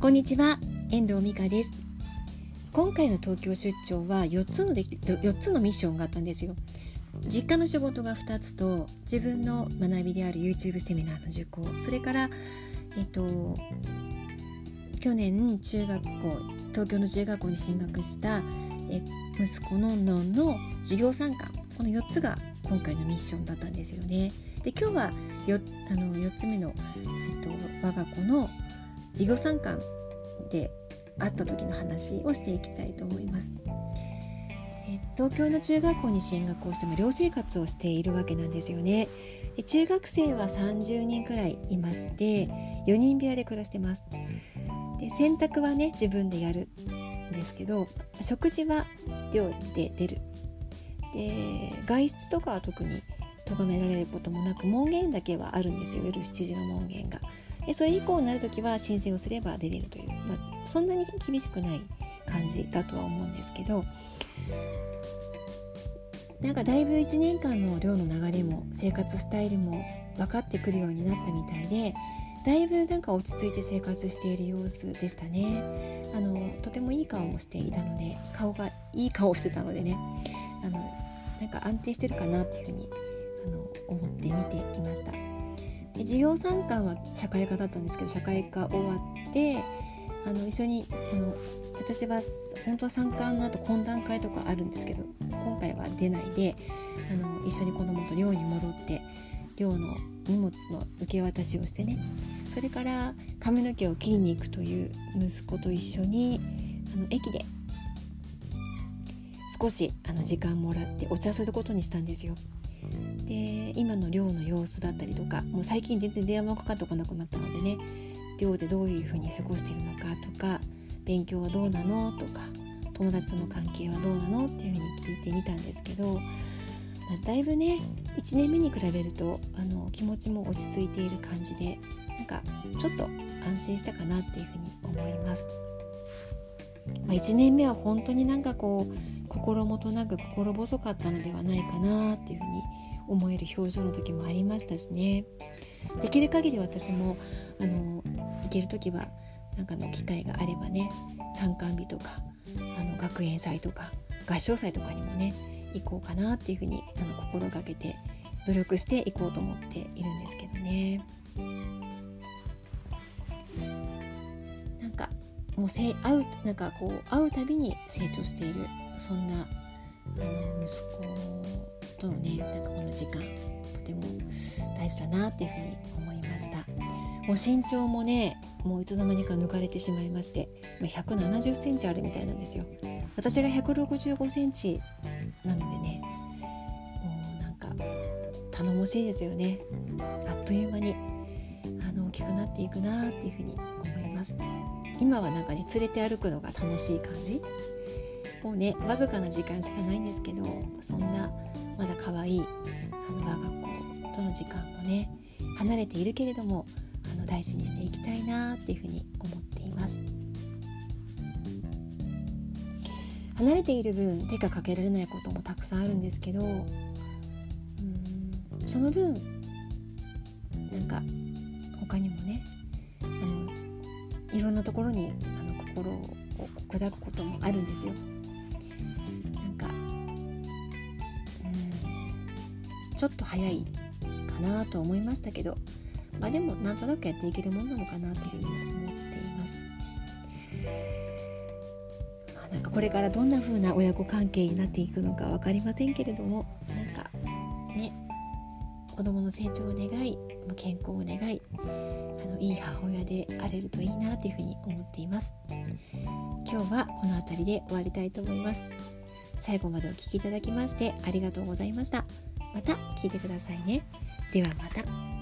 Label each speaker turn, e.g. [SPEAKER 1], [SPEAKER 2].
[SPEAKER 1] こんにちは遠藤美香です今回の東京出張は4つので4つのミッションがあったんですよ実家の仕事が2つと自分の学びである YouTube セミナーの受講それからえっと去年中学校東京の中学校に進学したえ息子のんのんの授業参観この4つが今回のミッションだったんですよね。で今日はよあの4つ目の、えっと、我が子の授業参観で会った時の話をしていきたいと思います。東京の中学校に進学をしても寮生活をしているわけなんですよね。中学生は30人くらいいまして4人部屋で暮らしてます。で洗濯はね自分でやるんですけど食事は寮で出る。で外出とかは特に咎められることもなく門限だけはあるんですよ夜7時の門限が。それ以降になる時は申請をすれば出れるという、まあ、そんなに厳しくない感じだとは思うんですけどなんかだいぶ1年間の寮の流れも生活スタイルも分かってくるようになったみたいでだいぶなんか落ち着いて生活している様子でしたね。あのとてもいい顔をしていたので顔がいい顔をしてたのでねあのなんか安定してるかなっていうふうにあの思って見ていました。授業参観は社会科だったんですけど社会科終わってあの一緒にあの私は本当は参観の後懇談会とかあるんですけど今回は出ないであの一緒に子供と寮に戻って寮の荷物の受け渡しをしてねそれから髪の毛を切りに行くという息子と一緒にあの駅で少しあの時間もらってお茶することにしたんですよ。で今の寮の様子だったりとかもう最近全然電話もかかってこなくなったのでね寮でどういうふうに過ごしているのかとか勉強はどうなのとか友達との関係はどうなのっていうふうに聞いてみたんですけど、まあ、だいぶね1年目に比べるとあの気持ちも落ち着いている感じでなんかちょっと安心したかなっていうふうに思います。まあ、1年目は本当になんかこう心もとなく心細かったのではないかなっていうふうに思える表情の時もありましたしねできる限り私もあの行ける時はなんかの機会があればね参観日とかあの学園祭とか合唱祭とかにもね行こうかなっていうふうにあの心がけて努力していこうと思っているんですけどね。なんかもうせ会うなんかこう会うたびに成長しているそんなあの息子とのねなんかこの時間とても大事だなっていうふうに思いました。もう身長もねもういつの間にか抜かれてしまいまして170センチあるみたいなんですよ。私が165センチなのでねもうなんか頼もしいですよね。あっという間にあの大きくなっていくなっていうふうに思います。今はなんかね連れて歩くのが楽しい感じ。もうねわずかな時間しかないんですけどそんなまだ可愛いあの我が子との時間もね離れているけれどもあの大事にしていきたいなっていうふうに思っています離れている分手がかけられないこともたくさんあるんですけどうんその分なんか他にもねあのいろんなところにあの心を砕くこともあるんですよ。ちょっと早いかなと思いましたけどまあでもなんとなくやっていけるもんなのかなというふうに思っています。まあ、なんかこれからどんな風な親子関係になっていくのか分かりませんけれどもなんかね子供の成長を願い健康を願いあのいい母親であれるといいなというふうに思っています。今日はこの辺りで終わりたいと思います。最後までお聴きいただきましてありがとうございました。また聞いてくださいね。ではまた。